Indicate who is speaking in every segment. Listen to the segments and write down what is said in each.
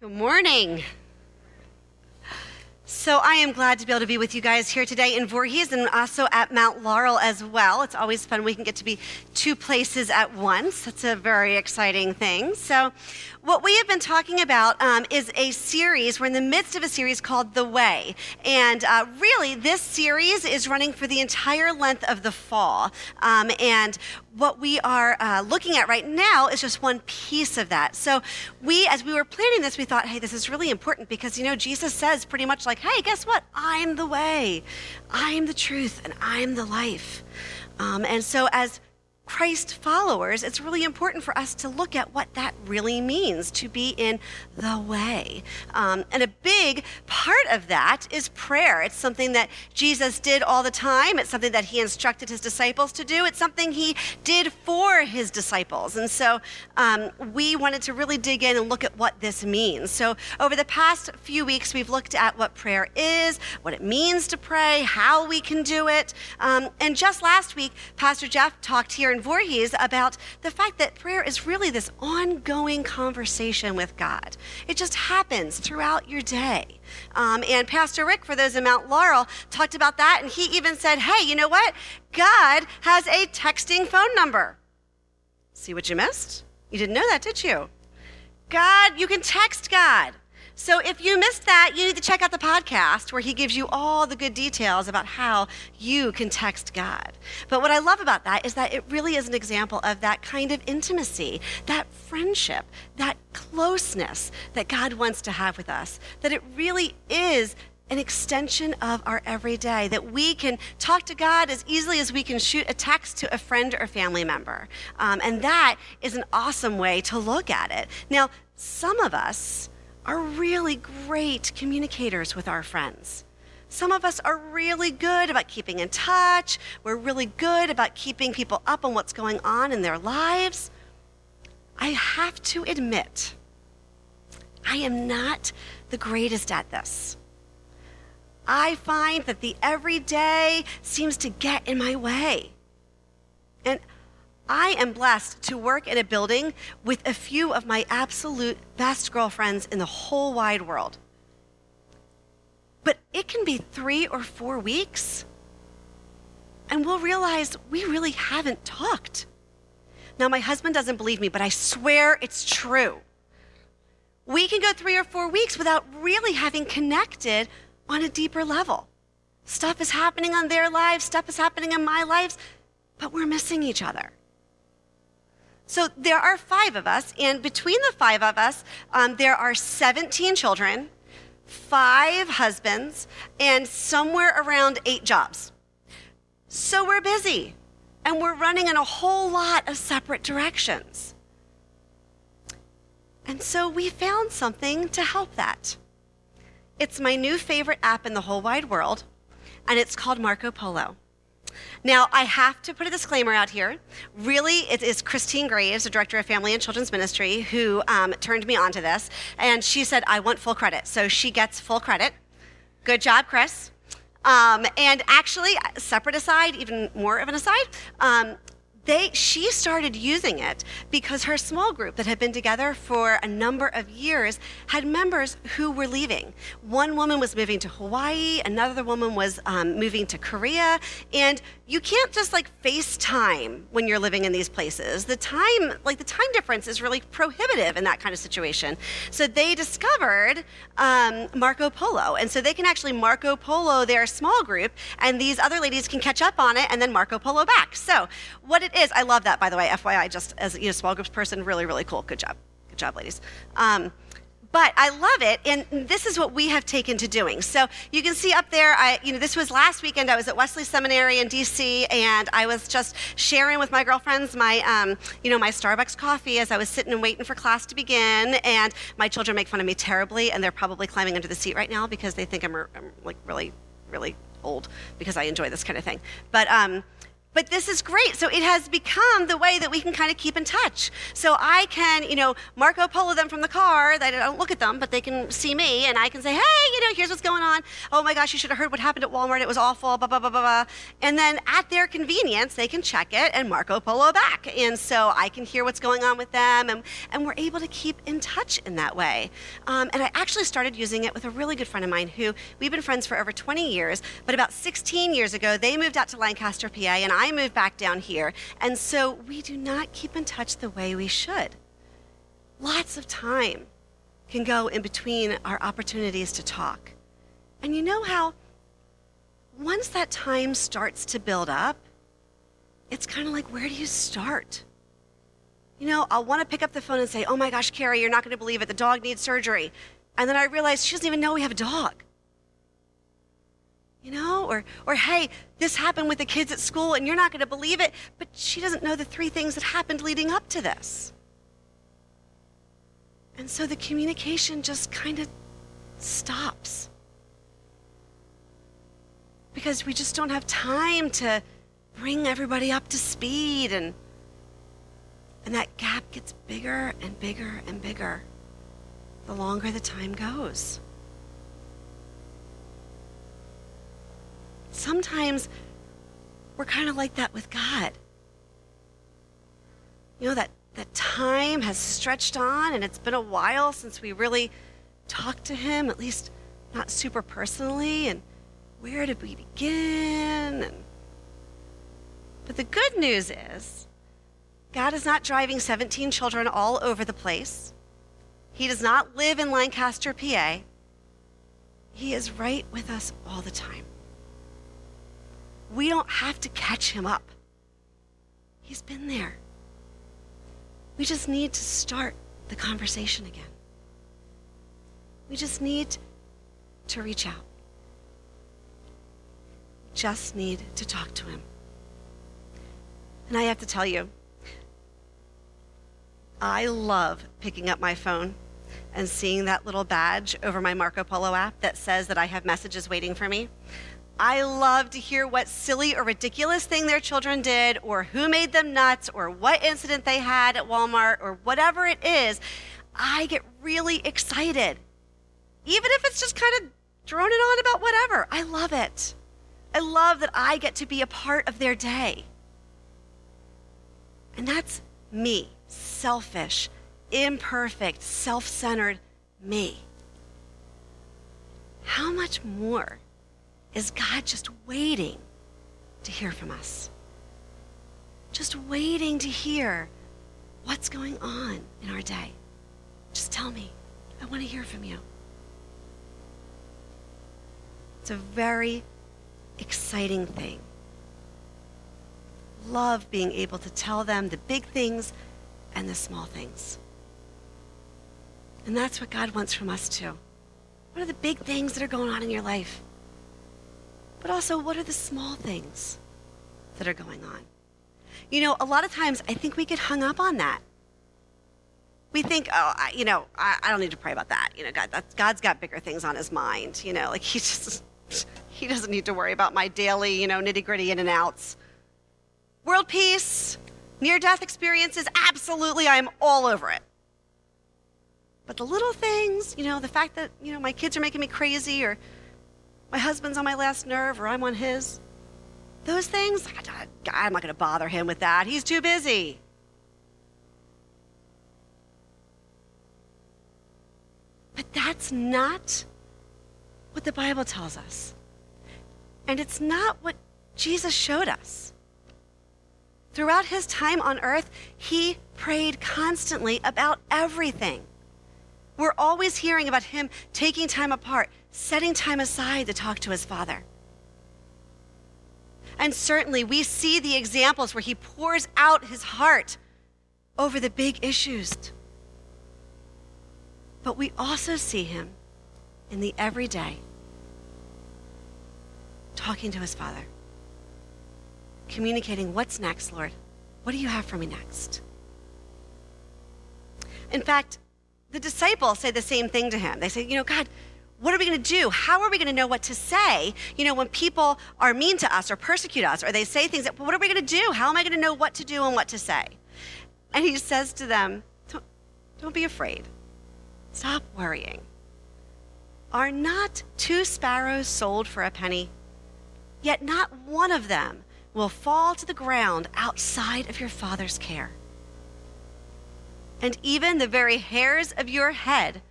Speaker 1: Good morning. So, I am glad to be able to be with you guys here today in Voorhees and also at Mount Laurel as well. It's always fun. We can get to be two places at once. That's a very exciting thing. So, what we have been talking about um, is a series. We're in the midst of a series called The Way. And uh, really, this series is running for the entire length of the fall. Um, and what we are uh, looking at right now is just one piece of that. So, we, as we were planning this, we thought, hey, this is really important because, you know, Jesus says pretty much like, hey, guess what? I'm the way, I'm the truth, and I'm the life. Um, and so, as Christ followers, it's really important for us to look at what that really means to be in the way. Um, and a big part of that is prayer. It's something that Jesus did all the time, it's something that he instructed his disciples to do, it's something he did for his disciples. And so um, we wanted to really dig in and look at what this means. So over the past few weeks, we've looked at what prayer is, what it means to pray, how we can do it. Um, and just last week, Pastor Jeff talked here in Voorhees about the fact that prayer is really this ongoing conversation with God. It just happens throughout your day. Um, and Pastor Rick, for those in Mount Laurel, talked about that, and he even said, hey, you know what? God has a texting phone number. See what you missed? You didn't know that, did you? God, you can text God. So if you missed that, you need to check out the podcast where he gives you all the good details about how you can text God. But what I love about that is that it really is an example of that kind of intimacy, that friendship, that closeness that God wants to have with us. That it really is an extension of our everyday, that we can talk to God as easily as we can shoot a text to a friend or family member. Um, and that is an awesome way to look at it. Now, some of us, are really great communicators with our friends. Some of us are really good about keeping in touch. We're really good about keeping people up on what's going on in their lives. I have to admit, I am not the greatest at this. I find that the everyday seems to get in my way. And I am blessed to work in a building with a few of my absolute best girlfriends in the whole wide world. But it can be three or four weeks, and we'll realize we really haven't talked. Now, my husband doesn't believe me, but I swear it's true. We can go three or four weeks without really having connected on a deeper level. Stuff is happening on their lives, stuff is happening in my lives, but we're missing each other. So there are five of us, and between the five of us, um, there are 17 children, five husbands, and somewhere around eight jobs. So we're busy, and we're running in a whole lot of separate directions. And so we found something to help that. It's my new favorite app in the whole wide world, and it's called Marco Polo. Now, I have to put a disclaimer out here. Really, it is Christine Graves, the director of Family and Children's Ministry, who um, turned me onto this. And she said, I want full credit. So she gets full credit. Good job, Chris. Um, and actually, separate aside, even more of an aside, um, they, she started using it because her small group that had been together for a number of years had members who were leaving. One woman was moving to Hawaii, another woman was um, moving to Korea, and you can't just like FaceTime when you're living in these places. The time, like the time difference, is really prohibitive in that kind of situation. So they discovered um, Marco Polo, and so they can actually Marco Polo their small group, and these other ladies can catch up on it, and then Marco Polo back. So what it is, I love that by the way. FYI, just as a you know, small groups person, really, really cool. Good job, good job, ladies. Um, but I love it, and this is what we have taken to doing. So you can see up there, I, you know, this was last weekend. I was at Wesley Seminary in D.C., and I was just sharing with my girlfriends my, um, you know, my Starbucks coffee as I was sitting and waiting for class to begin. And my children make fun of me terribly, and they're probably climbing under the seat right now because they think I'm, I'm like really, really old because I enjoy this kind of thing. But um, but this is great. So it has become the way that we can kind of keep in touch. So I can, you know, Marco Polo them from the car. I don't look at them, but they can see me, and I can say, hey, you know, here's what's going on. Oh my gosh, you should have heard what happened at Walmart. It was awful. Blah blah blah blah blah. And then at their convenience, they can check it and Marco Polo back, and so I can hear what's going on with them, and and we're able to keep in touch in that way. Um, and I actually started using it with a really good friend of mine who we've been friends for over 20 years. But about 16 years ago, they moved out to Lancaster, PA, and moved back down here. And so we do not keep in touch the way we should. Lots of time can go in between our opportunities to talk. And you know how once that time starts to build up, it's kind of like, where do you start? You know, I'll want to pick up the phone and say, oh my gosh, Carrie, you're not going to believe it. The dog needs surgery. And then I realize she doesn't even know we have a dog you know or or hey this happened with the kids at school and you're not going to believe it but she doesn't know the three things that happened leading up to this. And so the communication just kind of stops. Because we just don't have time to bring everybody up to speed and and that gap gets bigger and bigger and bigger the longer the time goes sometimes we're kind of like that with God. You know, that, that time has stretched on and it's been a while since we really talked to Him, at least not super personally. And where did we begin? And, but the good news is, God is not driving 17 children all over the place. He does not live in Lancaster, PA. He is right with us all the time we don't have to catch him up. He's been there. We just need to start the conversation again. We just need to reach out. Just need to talk to him. And I have to tell you, I love picking up my phone and seeing that little badge over my Marco Polo app that says that I have messages waiting for me. I love to hear what silly or ridiculous thing their children did, or who made them nuts, or what incident they had at Walmart, or whatever it is. I get really excited. Even if it's just kind of droning on about whatever. I love it. I love that I get to be a part of their day. And that's me, selfish, imperfect, self centered me. How much more? is God just waiting to hear from us. Just waiting to hear what's going on in our day. Just tell me. I want to hear from you. It's a very exciting thing. Love being able to tell them the big things and the small things. And that's what God wants from us too. What are the big things that are going on in your life? but also what are the small things that are going on? You know, a lot of times I think we get hung up on that. We think, oh, I, you know, I, I, don't need to pray about that. You know, God, God's got bigger things on his mind. You know, like he just, he doesn't need to worry about my daily, you know, nitty gritty in and outs. World peace, near death experiences, absolutely, I am all over it. But the little things, you know, the fact that, you know, my kids are making me crazy or my husband's on my last nerve or I'm on his. Those things, I'm not going to bother him with that. He's too busy. But that's not what the Bible tells us. And it's not what Jesus showed us. Throughout his time on earth, he prayed constantly about everything. We're always hearing about him taking time apart, setting time aside to talk to his father. And certainly, we see the examples where he pours out his heart over the big issues. But we also see him in the everyday, talking to his father, communicating, What's next, Lord? What do you have for me next? In fact, the disciples say the same thing to him. They say, You know, God, what are we going to do? How are we going to know what to say? You know, when people are mean to us or persecute us or they say things, that, what are we going to do? How am I going to know what to do and what to say? And he says to them, don't, don't be afraid. Stop worrying. Are not two sparrows sold for a penny? Yet not one of them will fall to the ground outside of your Father's care. And even the very hairs of your head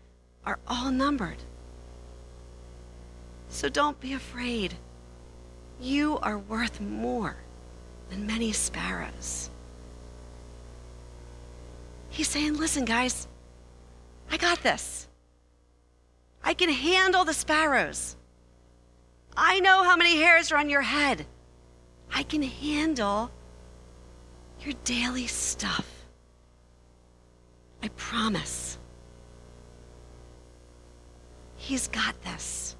Speaker 1: are all numbered. So don't be afraid. You are worth more than many sparrows. He's saying, listen, guys, I got this. I can handle the sparrows. I know how many hairs are on your head. I can handle your daily stuff. I promise. He's got this.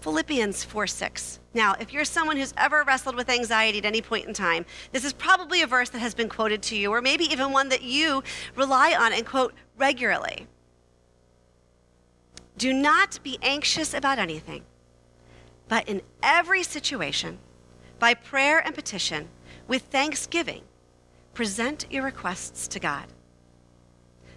Speaker 1: Philippians 4 6. Now, if you're someone who's ever wrestled with anxiety at any point in time, this is probably a verse that has been quoted to you, or maybe even one that you rely on and quote regularly. Do not be anxious about anything, but in every situation, by prayer and petition, with thanksgiving, present your requests to God.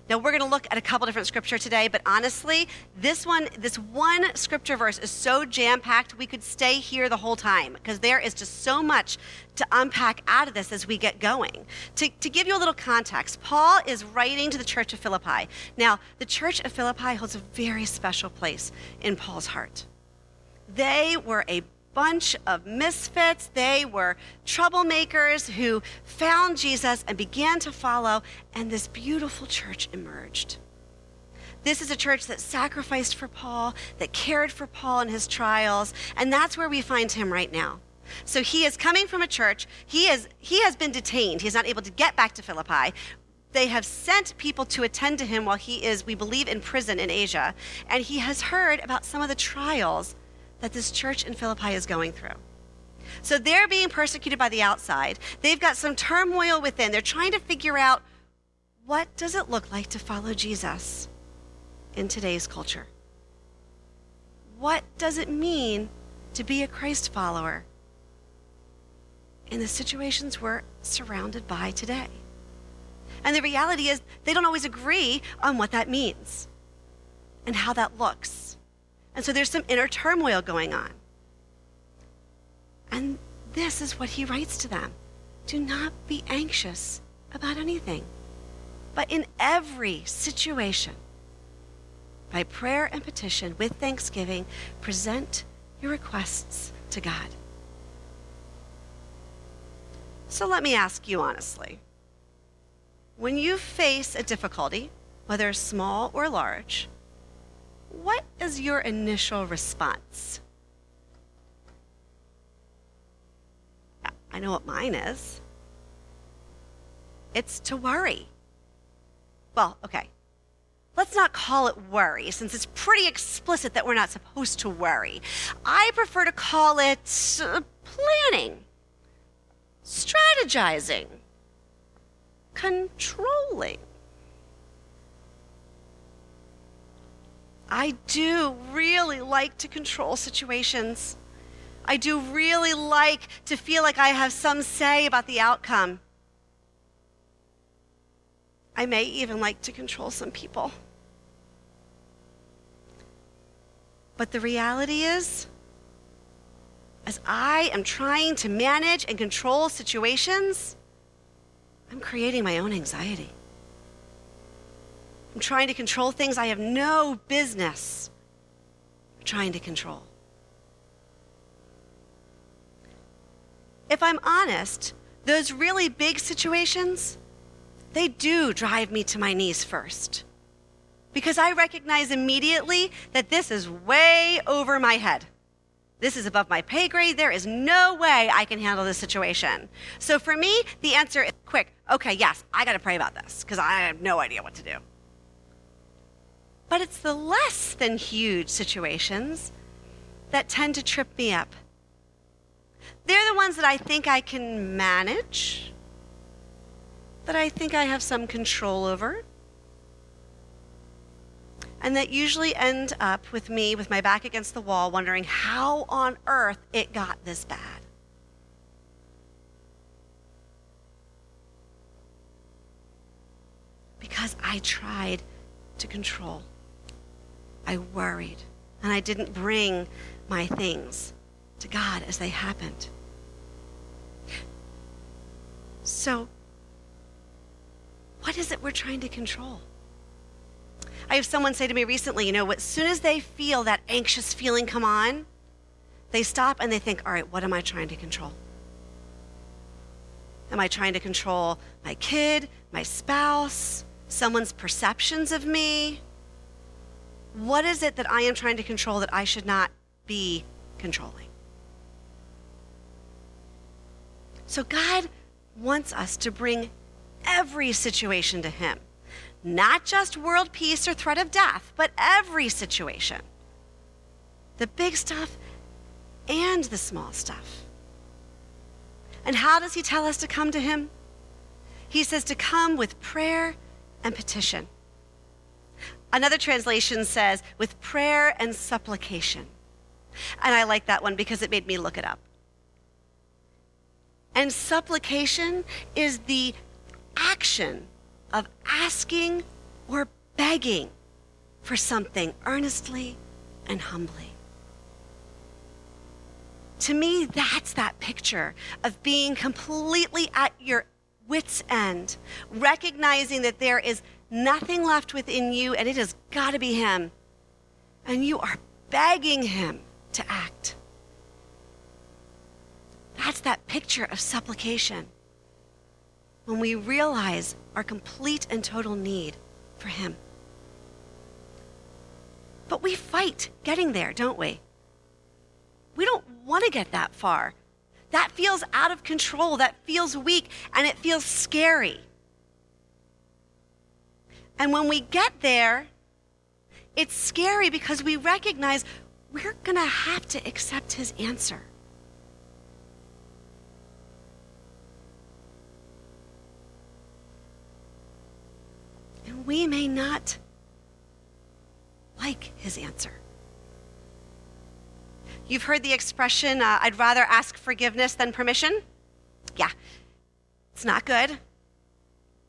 Speaker 1: Now we're going to look at a couple different scripture today, but honestly, this one, this one scripture verse is so jam-packed we could stay here the whole time because there is just so much to unpack out of this as we get going. To, to give you a little context, Paul is writing to the church of Philippi. Now, the church of Philippi holds a very special place in Paul's heart. They were a bunch of misfits. They were troublemakers who found Jesus and began to follow, and this beautiful church emerged. This is a church that sacrificed for Paul, that cared for Paul in his trials, and that's where we find him right now. So he is coming from a church. He is he has been detained. He's not able to get back to Philippi. They have sent people to attend to him while he is, we believe, in prison in Asia. And he has heard about some of the trials that this church in Philippi is going through. So they're being persecuted by the outside. They've got some turmoil within. They're trying to figure out what does it look like to follow Jesus in today's culture? What does it mean to be a Christ follower in the situations we're surrounded by today? And the reality is, they don't always agree on what that means and how that looks. And so there's some inner turmoil going on. And this is what he writes to them Do not be anxious about anything, but in every situation, by prayer and petition, with thanksgiving, present your requests to God. So let me ask you honestly when you face a difficulty, whether small or large, what is your initial response? I know what mine is. It's to worry. Well, okay. Let's not call it worry, since it's pretty explicit that we're not supposed to worry. I prefer to call it uh, planning, strategizing, controlling. I do really like to control situations. I do really like to feel like I have some say about the outcome. I may even like to control some people. But the reality is, as I am trying to manage and control situations, I'm creating my own anxiety. I'm trying to control things I have no business trying to control. If I'm honest, those really big situations, they do drive me to my knees first. Because I recognize immediately that this is way over my head. This is above my pay grade. There is no way I can handle this situation. So for me, the answer is quick. Okay, yes, I got to pray about this because I have no idea what to do. But it's the less than huge situations that tend to trip me up. They're the ones that I think I can manage, that I think I have some control over. and that usually end up with me with my back against the wall, wondering how on earth it got this bad. Because I tried to control. I worried, and I didn't bring my things to God as they happened. So, what is it we're trying to control? I have someone say to me recently, you know, as soon as they feel that anxious feeling come on, they stop and they think, all right, what am I trying to control? Am I trying to control my kid, my spouse, someone's perceptions of me? What is it that I am trying to control that I should not be controlling? So God wants us to bring every situation to Him. Not just world peace or threat of death, but every situation. The big stuff and the small stuff. And how does He tell us to come to Him? He says to come with prayer and petition. Another translation says with prayer and supplication. And I like that one because it made me look it up. And supplication is the action of asking or begging for something earnestly and humbly. To me, that's that picture of being completely at your wits' end, recognizing that there is nothing left within you and it has got to be Him. And you are begging Him to act. That's that picture of supplication. When we realize our complete and total need for Him. But we fight getting there, don't we? We don't want to get that far. That feels out of control, that feels weak, and it feels scary. And when we get there, it's scary because we recognize we're going to have to accept his answer. And we may not like his answer. You've heard the expression, uh, I'd rather ask forgiveness than permission? Yeah, it's not good.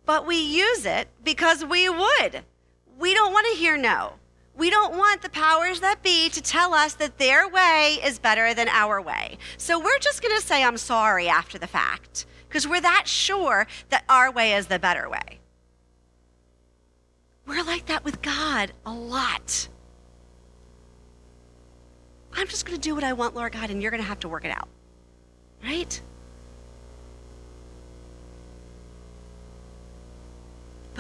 Speaker 1: But we use it because we would. We don't want to hear no. We don't want the powers that be to tell us that their way is better than our way. So we're just going to say, I'm sorry after the fact, because we're that sure that our way is the better way. We're like that with God a lot. I'm just going to do what I want, Lord God, and you're going to have to work it out. Right?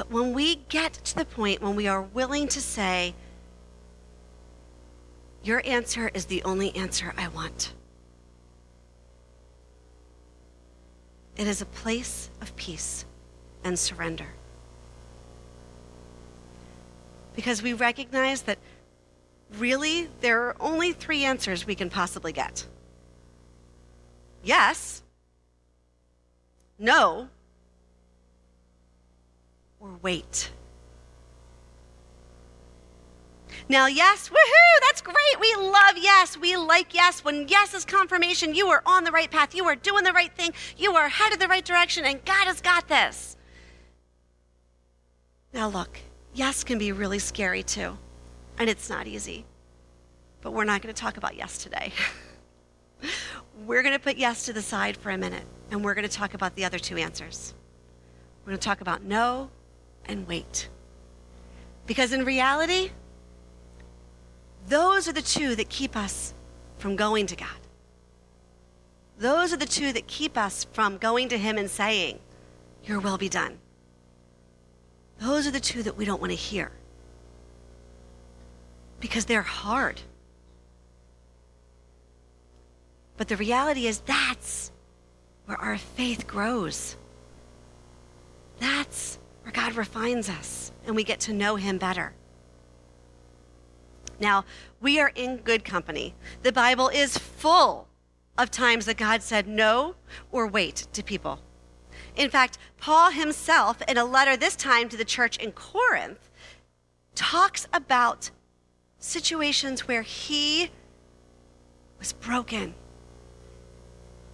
Speaker 1: But when we get to the point when we are willing to say, Your answer is the only answer I want, it is a place of peace and surrender. Because we recognize that really there are only three answers we can possibly get. Yes, no, or wait. Now, yes, woohoo, that's great. We love yes. We like yes. When yes is confirmation, you are on the right path. You are doing the right thing. You are headed the right direction, and God has got this. Now, look, yes can be really scary too, and it's not easy. But we're not going to talk about yes today. we're going to put yes to the side for a minute, and we're going to talk about the other two answers. We're going to talk about no and wait. Because in reality, those are the two that keep us from going to God. Those are the two that keep us from going to Him and saying, Your will be done. Those are the two that we don't want to hear because they're hard. But the reality is that's where our faith grows. That's where God refines us and we get to know Him better. Now, we are in good company. The Bible is full of times that God said no or wait to people. In fact, Paul himself, in a letter this time to the church in Corinth, talks about situations where he was broken.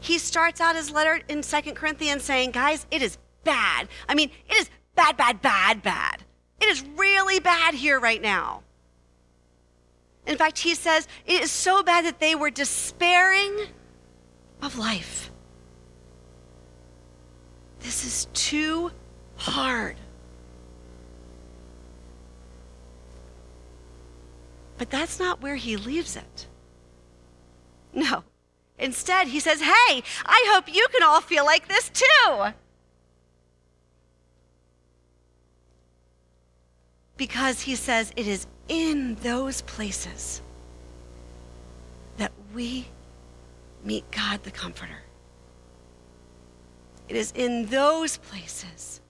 Speaker 1: He starts out his letter in Second Corinthians saying, Guys, it is bad. I mean, it is bad, bad, bad, bad. It is really bad here right now. In fact, he says it is so bad that they were despairing of life. This is too hard. But that's not where he leaves it. No. Instead, he says, Hey, I hope you can all feel like this too. Because he says it is in those places that we meet God the Comforter. It is in those places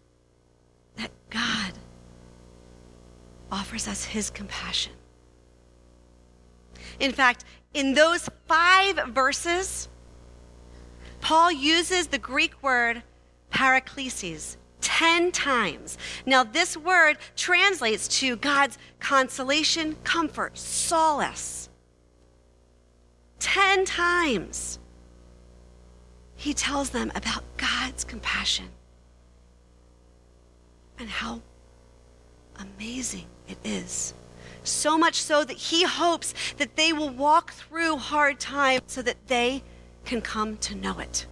Speaker 1: that God offers us his compassion. In fact, in those five verses, Paul uses the Greek word paraklesis 10 times. Now, this word translates to God's consolation, comfort, solace. 10 times he tells them about God's compassion and how amazing it is. So much so that he hopes that they will walk through hard times so that they can come to know it.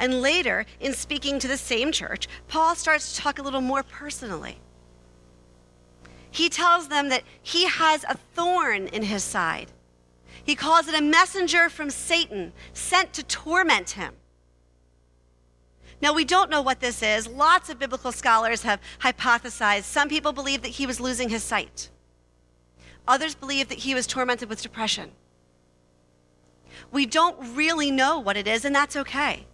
Speaker 1: And later, in speaking to the same church, Paul starts to talk a little more personally. He tells them that he has a thorn in his side. He calls it a messenger from Satan sent to torment him. Now, we don't know what this is. Lots of biblical scholars have hypothesized. Some people believe that he was losing his sight, others believe that he was tormented with depression. We don't really know what it is, and that's okay.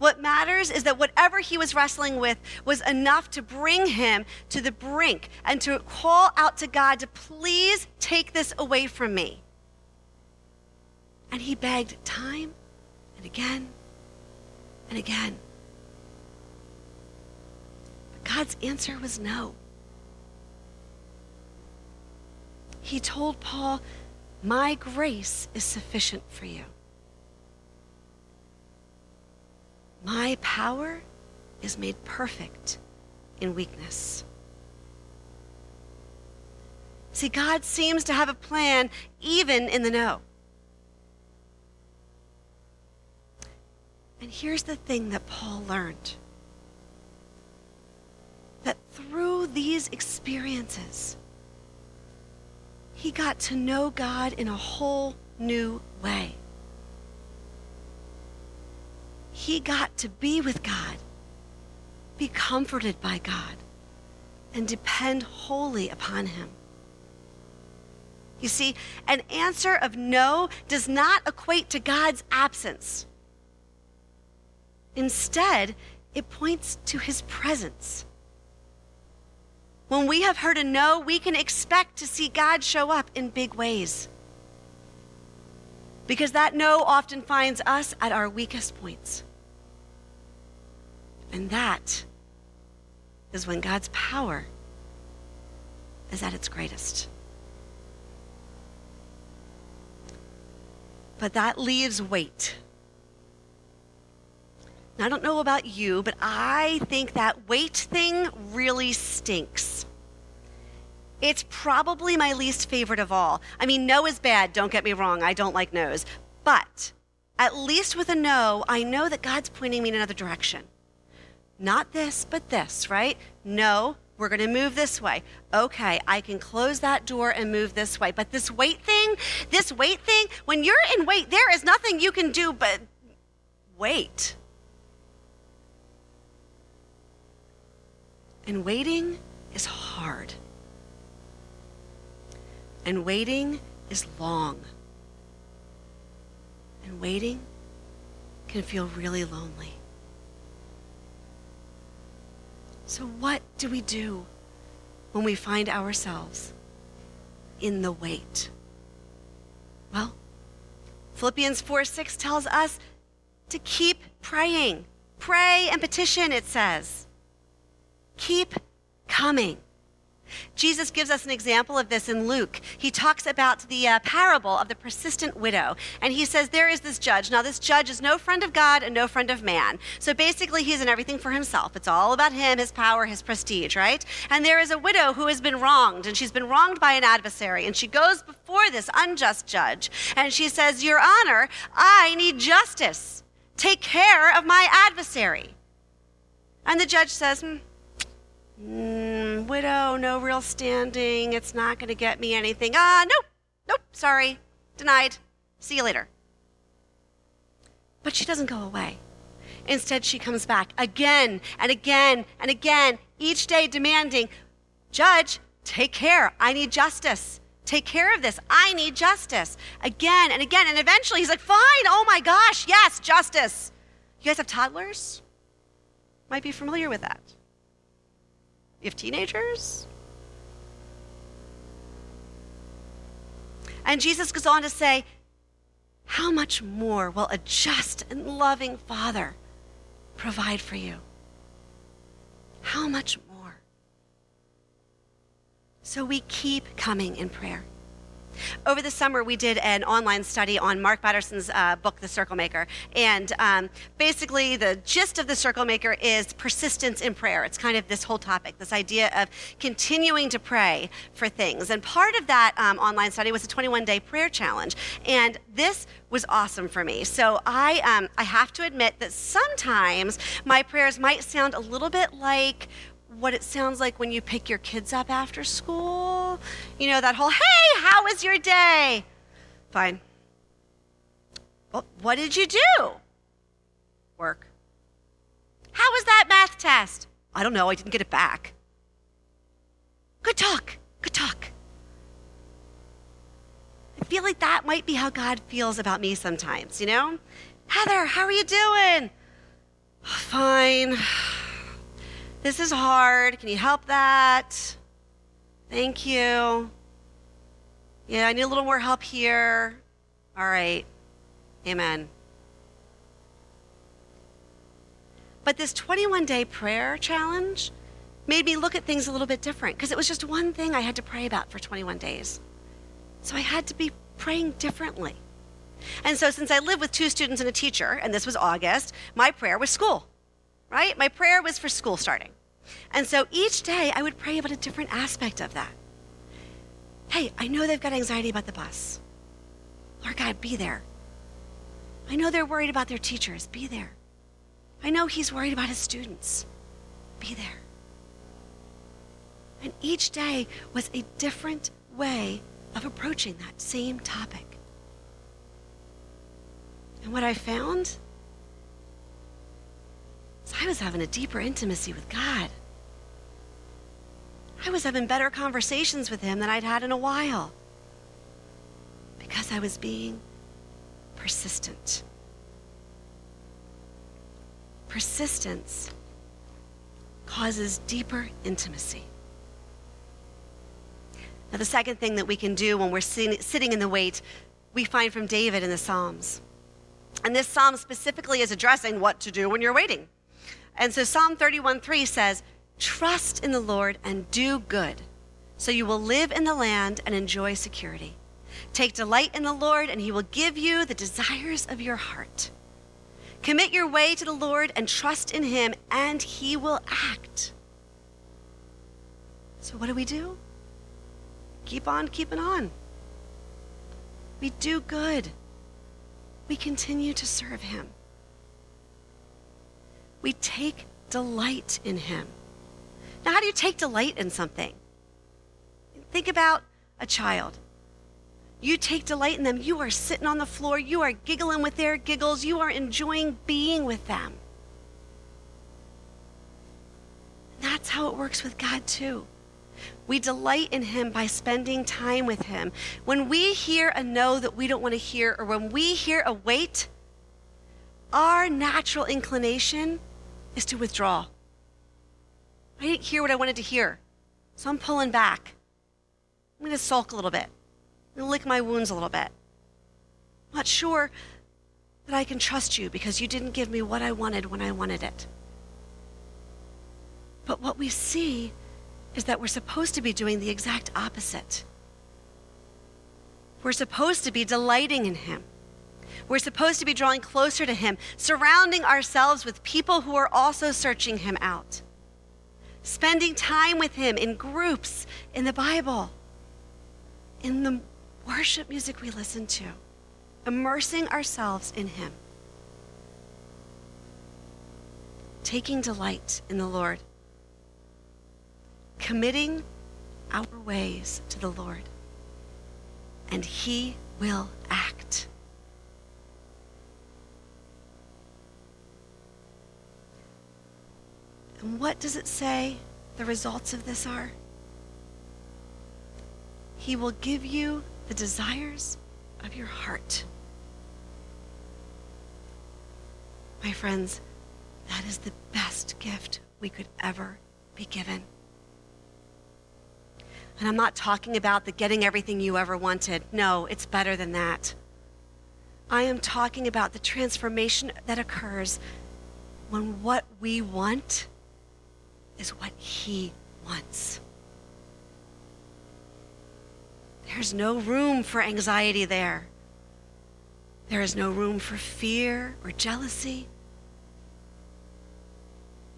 Speaker 1: What matters is that whatever he was wrestling with was enough to bring him to the brink and to call out to God to please take this away from me. And he begged time and again and again. But God's answer was no. He told Paul, My grace is sufficient for you. My power is made perfect in weakness. See, God seems to have a plan even in the no. And here's the thing that Paul learned that through these experiences, he got to know God in a whole new way he got to be with God, be comforted by God, and depend wholly upon Him. You see, an answer of no does not equate to God's absence. Instead, it points to His presence. When we have heard a no, we can expect to see God show up in big ways. Because that no often finds us at our weakest points. And that is when God's power is at its greatest. But that leaves wait. Now, I don't know about you, but I think that wait thing really stinks. It's probably my least favorite of all. I mean, no is bad, don't get me wrong. I don't like no's. But at least with a no, I know that God's pointing me in another direction. Not this, but this, right? No, we're going to move this way. Okay, I can close that door and move this way. But this wait thing, this wait thing, when you're in wait, there is nothing you can do but wait. And waiting is hard. And waiting is long. And waiting can feel really lonely. So, what do we do when we find ourselves in the wait? Well, Philippians 4 6 tells us to keep praying. Pray and petition, it says. keep coming. Jesus gives us an example of this in Luke. He talks about the uh, parable of the persistent widow. And he says, There is this judge. Now, this judge is no friend of God and no friend of man. So basically, he's in everything for himself. It's all about him, his power, his prestige, right? And there is a widow who has been wronged, and she's been wronged by an adversary. And she goes before this unjust judge, and she says, Your Honor, I need justice. Take care of my adversary. And the judge says, hmm, Mm, widow, no real standing. It's not going to get me anything. Ah, nope, nope, sorry. Denied. See you later. But she doesn't go away. Instead, she comes back again and again and again, each day demanding, Judge, take care. I need justice. Take care of this. I need justice. Again and again. And eventually he's like, Fine. Oh my gosh. Yes, justice. You guys have toddlers? Might be familiar with that. Have teenagers? And Jesus goes on to say, How much more will a just and loving Father provide for you? How much more? So we keep coming in prayer. Over the summer, we did an online study on Mark Batterson's uh, book, The Circle Maker. And um, basically, the gist of The Circle Maker is persistence in prayer. It's kind of this whole topic, this idea of continuing to pray for things. And part of that um, online study was a 21 day prayer challenge. And this was awesome for me. So I, um, I have to admit that sometimes my prayers might sound a little bit like what it sounds like when you pick your kids up after school. You know, that whole, hey, how was your day? Fine. Well, what did you do? Work. How was that math test? I don't know, I didn't get it back. Good talk, good talk. I feel like that might be how God feels about me sometimes, you know? Heather, how are you doing? Fine. This is hard. Can you help that? Thank you. Yeah, I need a little more help here. All right. Amen. But this 21 day prayer challenge made me look at things a little bit different because it was just one thing I had to pray about for 21 days. So I had to be praying differently. And so, since I live with two students and a teacher, and this was August, my prayer was school right? My prayer was for school starting. And so each day I would pray about a different aspect of that. Hey, I know they've got anxiety about the bus. Lord God, be there. I know they're worried about their teachers. Be there. I know he's worried about his students. Be there. And each day was a different way of approaching that same topic. And what I found I was having a deeper intimacy with God. I was having better conversations with Him than I'd had in a while because I was being persistent. Persistence causes deeper intimacy. Now, the second thing that we can do when we're sitting in the wait, we find from David in the Psalms. And this psalm specifically is addressing what to do when you're waiting. And so Psalm 31:3 says, Trust in the Lord and do good, so you will live in the land and enjoy security. Take delight in the Lord, and he will give you the desires of your heart. Commit your way to the Lord and trust in him, and he will act. So, what do we do? Keep on keeping on. We do good. We continue to serve him we take delight in him. Now, how do you take delight in something? Think about a child. You take delight in them. You are sitting on the floor. You are giggling with their giggles. You are enjoying being with them. That's how it works with God, too. We delight in Him by spending time with Him. When we hear a no that we don't want to hear, or when we hear a wait, our natural inclination is to withdraw. I didn't hear what I wanted to hear, so I'm pulling back. I'm going to sulk a little bit. I'm going to lick my wounds a little bit. I'm not sure that I can trust you because you didn't give me what I wanted when I wanted it. But But what we see is that we're supposed to be doing the exact opposite. We're supposed to be delighting in Him. We're supposed to be drawing closer to Him, surrounding ourselves with people who are also searching Him out, spending time with Him in groups, in the Bible, in the worship music we listen to, immersing ourselves in Him, taking delight in the Lord, committing our ways to the Lord, and He will act. And what does it say the results of this are? He will give you the desires of your heart. My friends, that is the best gift we could ever be given. And I'm not talking about the getting everything you ever wanted. No, it's better than that. I am talking about the transformation that occurs when what we want is what He wants. There's no room for anxiety there. There is no room for fear or jealousy.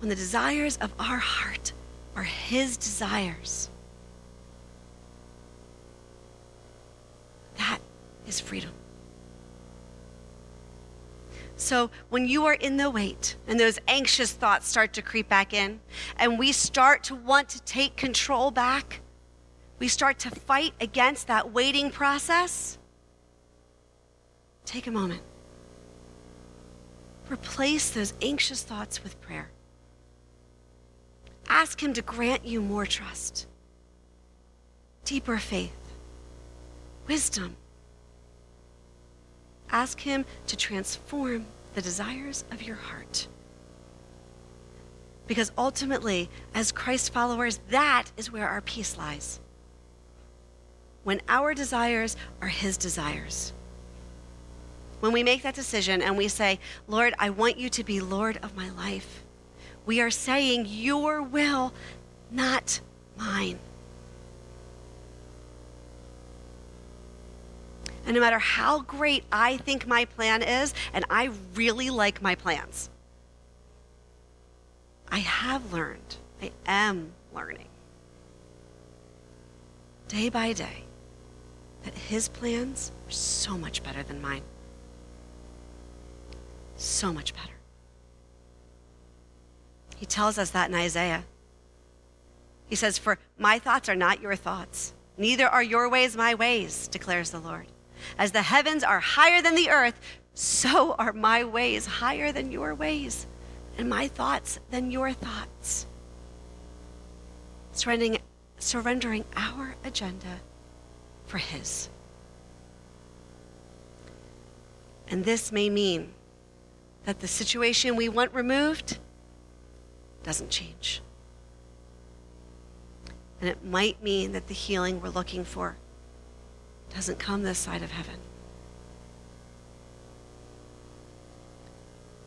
Speaker 1: When the desires of our heart are His desires, that is freedom. So when you are in the wait and those anxious thoughts start to creep back in, and we start to want to take control back, we start to fight against that waiting process, take a moment. Replace those anxious thoughts with prayer. Ask Him to grant you more trust, deeper faith, wisdom. Ask Him to transform the desires of your heart. Because ultimately, as Christ followers, that is where our peace lies when our desires are His desires. When we make that decision and we say, Lord, I want you to be Lord of my life, we are saying, Your will, not mine. And no matter how great I think my plan is, and I really like my plans, I have learned, I am learning day by day that his plans are so much better than mine. So much better. He tells us that in Isaiah. He says, For my thoughts are not your thoughts, neither are your ways my ways, declares the Lord. As the heavens are higher than the earth, so are my ways higher than your ways, and my thoughts than your thoughts. Surrendering, surrendering our agenda for His. And this may mean that the situation we want removed doesn't change. And it might mean that the healing we're looking for doesn't come this side of heaven.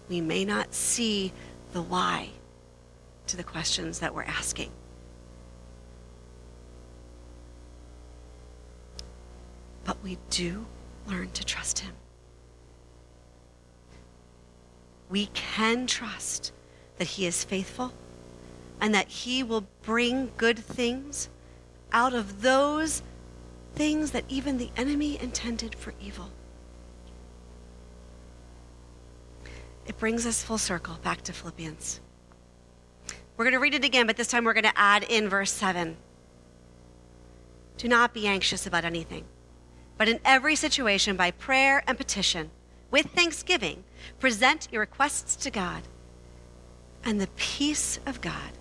Speaker 1: We may not see the why to the questions that we're asking. but we do learn to trust Him. We can trust that He is faithful and that He will bring good things out of those things that even the enemy intended for evil. It brings us full circle back to Philippians. We're going to read it again, but this time we're going to add in verse 7. Do not be anxious about anything but in every situation, by prayer and petition, with thanksgiving, present your requests to God. And the peace of God,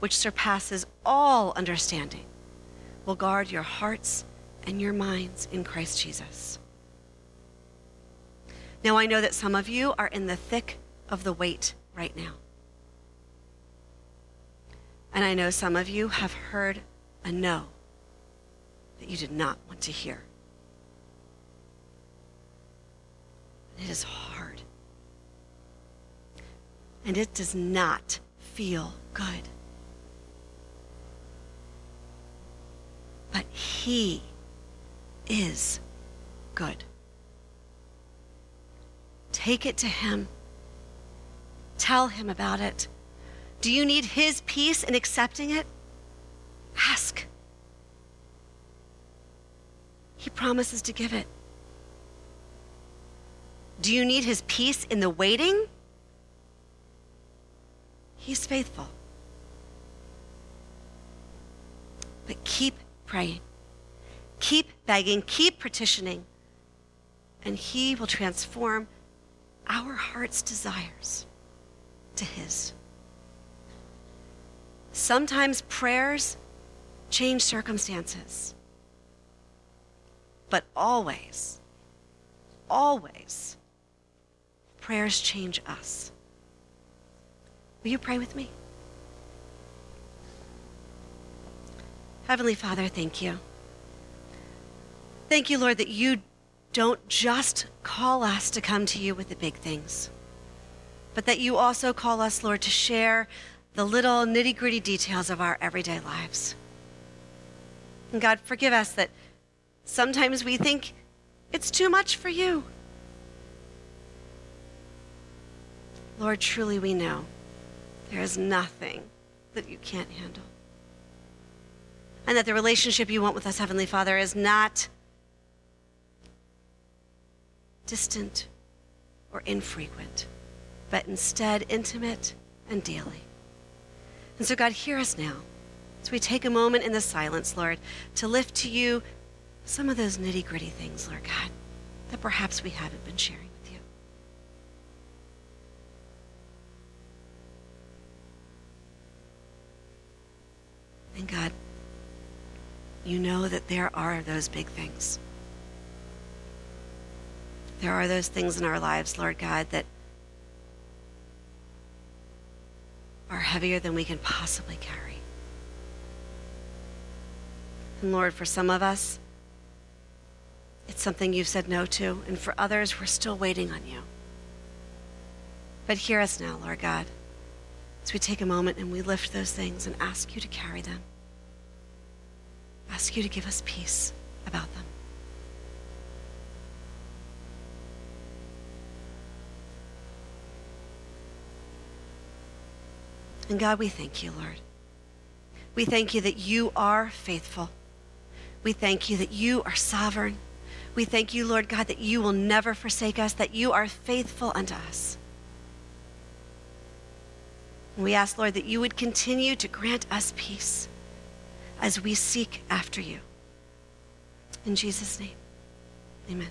Speaker 1: which surpasses all understanding, will guard your hearts and your minds in Christ Jesus. Now, I know that some of you are in the thick of the wait right now. And I know some of you have heard a no that you did not want to hear. It is hard. And it does not feel good. But He is good. Take it to Him. Tell Him about it. Do you need His peace in accepting it? Ask. He promises to give it. Do you need His peace in the waiting? He's faithful. But keep praying, keep begging, keep petitioning, and He will transform our heart's desires to His. Sometimes prayers change circumstances, but always, always, prayers change us. Will you pray with me? Heavenly Father, thank you. Thank you, Lord, that you don't just call us to come to you with the big things, but that you also call us, Lord, to share the little nitty gritty details of our everyday lives. And God, forgive us that sometimes we think it's too much for you. Lord, truly we know there is nothing that you can't handle. And that the relationship you want with us, Heavenly Father, is not distant or infrequent, but instead intimate and daily. And so, God, hear us now as we take a moment in the silence, Lord, to lift to you some of those nitty gritty things, Lord God, that perhaps we haven't been sharing. With you. And God, you know that there are those big things. There are those things in our lives, Lord God, that are heavier than we can possibly carry. And Lord, for some of us, it's something you've said no to, and for others, we're still waiting on you. But hear us now, Lord God as we take a moment and we lift those things and ask you to carry them. Ask you to give us peace about them. And God, we thank you, Lord. We thank you that you are faithful. We thank you that you are sovereign. We thank you, Lord God, that you will never forsake us, that you are faithful unto us. And we ask, Lord, that you would continue to grant us peace as we seek after you. In Jesus' name, amen.